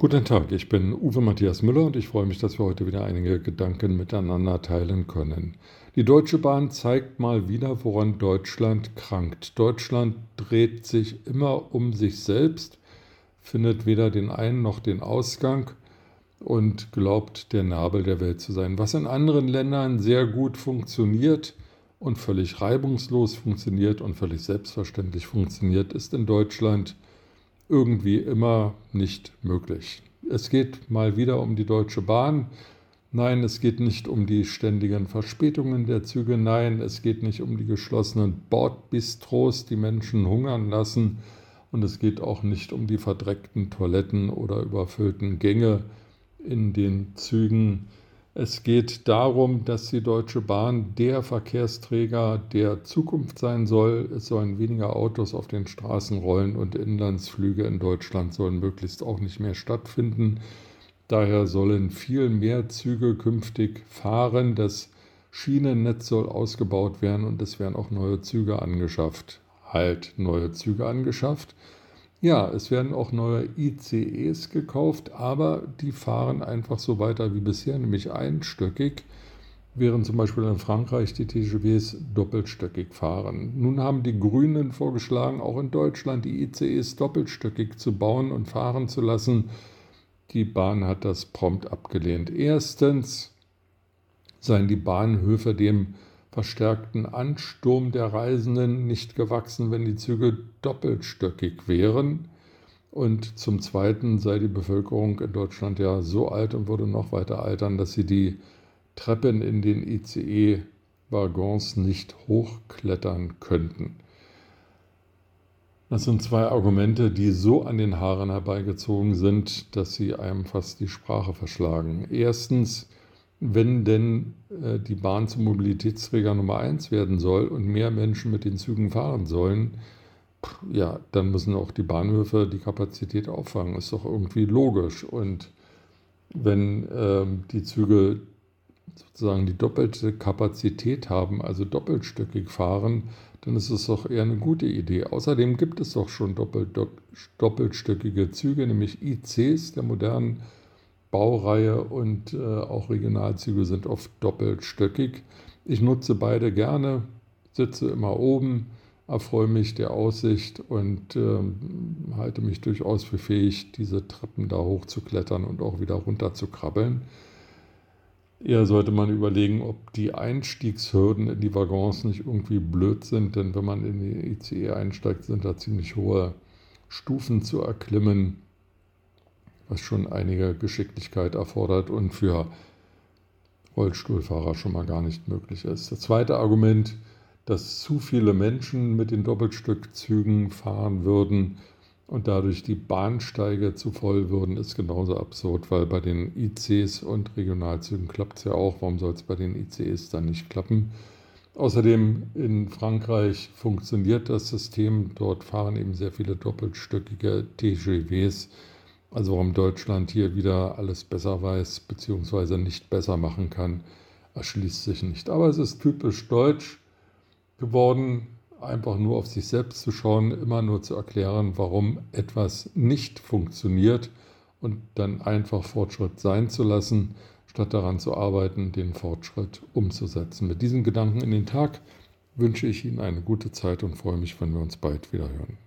Guten Tag, ich bin Uwe Matthias Müller und ich freue mich, dass wir heute wieder einige Gedanken miteinander teilen können. Die Deutsche Bahn zeigt mal wieder, woran Deutschland krankt. Deutschland dreht sich immer um sich selbst, findet weder den Ein- noch den Ausgang und glaubt, der Nabel der Welt zu sein. Was in anderen Ländern sehr gut funktioniert und völlig reibungslos funktioniert und völlig selbstverständlich funktioniert, ist in Deutschland irgendwie immer nicht möglich. Es geht mal wieder um die Deutsche Bahn. Nein, es geht nicht um die ständigen Verspätungen der Züge. Nein, es geht nicht um die geschlossenen Bordbistros, die Menschen hungern lassen. Und es geht auch nicht um die verdreckten Toiletten oder überfüllten Gänge in den Zügen. Es geht darum, dass die Deutsche Bahn der Verkehrsträger der Zukunft sein soll. Es sollen weniger Autos auf den Straßen rollen und Inlandsflüge in Deutschland sollen möglichst auch nicht mehr stattfinden. Daher sollen viel mehr Züge künftig fahren. Das Schienennetz soll ausgebaut werden und es werden auch neue Züge angeschafft. Halt neue Züge angeschafft. Ja, es werden auch neue ICEs gekauft, aber die fahren einfach so weiter wie bisher, nämlich einstöckig, während zum Beispiel in Frankreich die TGVs doppelstöckig fahren. Nun haben die Grünen vorgeschlagen, auch in Deutschland die ICEs doppelstöckig zu bauen und fahren zu lassen. Die Bahn hat das prompt abgelehnt. Erstens seien die Bahnhöfe dem verstärkten Ansturm der Reisenden nicht gewachsen, wenn die Züge doppelstöckig wären. Und zum Zweiten sei die Bevölkerung in Deutschland ja so alt und würde noch weiter altern, dass sie die Treppen in den ICE-Waggons nicht hochklettern könnten. Das sind zwei Argumente, die so an den Haaren herbeigezogen sind, dass sie einem fast die Sprache verschlagen. Erstens, wenn denn äh, die Bahn zum Mobilitätsträger Nummer eins werden soll und mehr Menschen mit den Zügen fahren sollen, ja, dann müssen auch die Bahnhöfe die Kapazität auffangen. Ist doch irgendwie logisch. Und wenn ähm, die Züge sozusagen die doppelte Kapazität haben, also doppelstöckig fahren, dann ist es doch eher eine gute Idee. Außerdem gibt es doch schon doppelt, doppelstöckige Züge, nämlich ICs der modernen Baureihe und äh, auch Regionalzüge sind oft doppelstöckig. Ich nutze beide gerne, sitze immer oben, erfreue mich der Aussicht und äh, halte mich durchaus für fähig, diese Treppen da hochzuklettern und auch wieder runter zu krabbeln. Eher sollte man überlegen, ob die Einstiegshürden in die Waggons nicht irgendwie blöd sind, denn wenn man in die ICE einsteigt, sind da ziemlich hohe Stufen zu erklimmen was schon einige Geschicklichkeit erfordert und für Rollstuhlfahrer schon mal gar nicht möglich ist. Das zweite Argument, dass zu viele Menschen mit den Doppelstückzügen fahren würden und dadurch die Bahnsteige zu voll würden, ist genauso absurd, weil bei den ICs und Regionalzügen klappt es ja auch. Warum soll es bei den ICs dann nicht klappen? Außerdem in Frankreich funktioniert das System. Dort fahren eben sehr viele doppelstöckige TGVs also warum Deutschland hier wieder alles besser weiß bzw. nicht besser machen kann, erschließt sich nicht. Aber es ist typisch deutsch geworden, einfach nur auf sich selbst zu schauen, immer nur zu erklären, warum etwas nicht funktioniert und dann einfach Fortschritt sein zu lassen, statt daran zu arbeiten, den Fortschritt umzusetzen. Mit diesen Gedanken in den Tag wünsche ich Ihnen eine gute Zeit und freue mich, wenn wir uns bald wieder hören.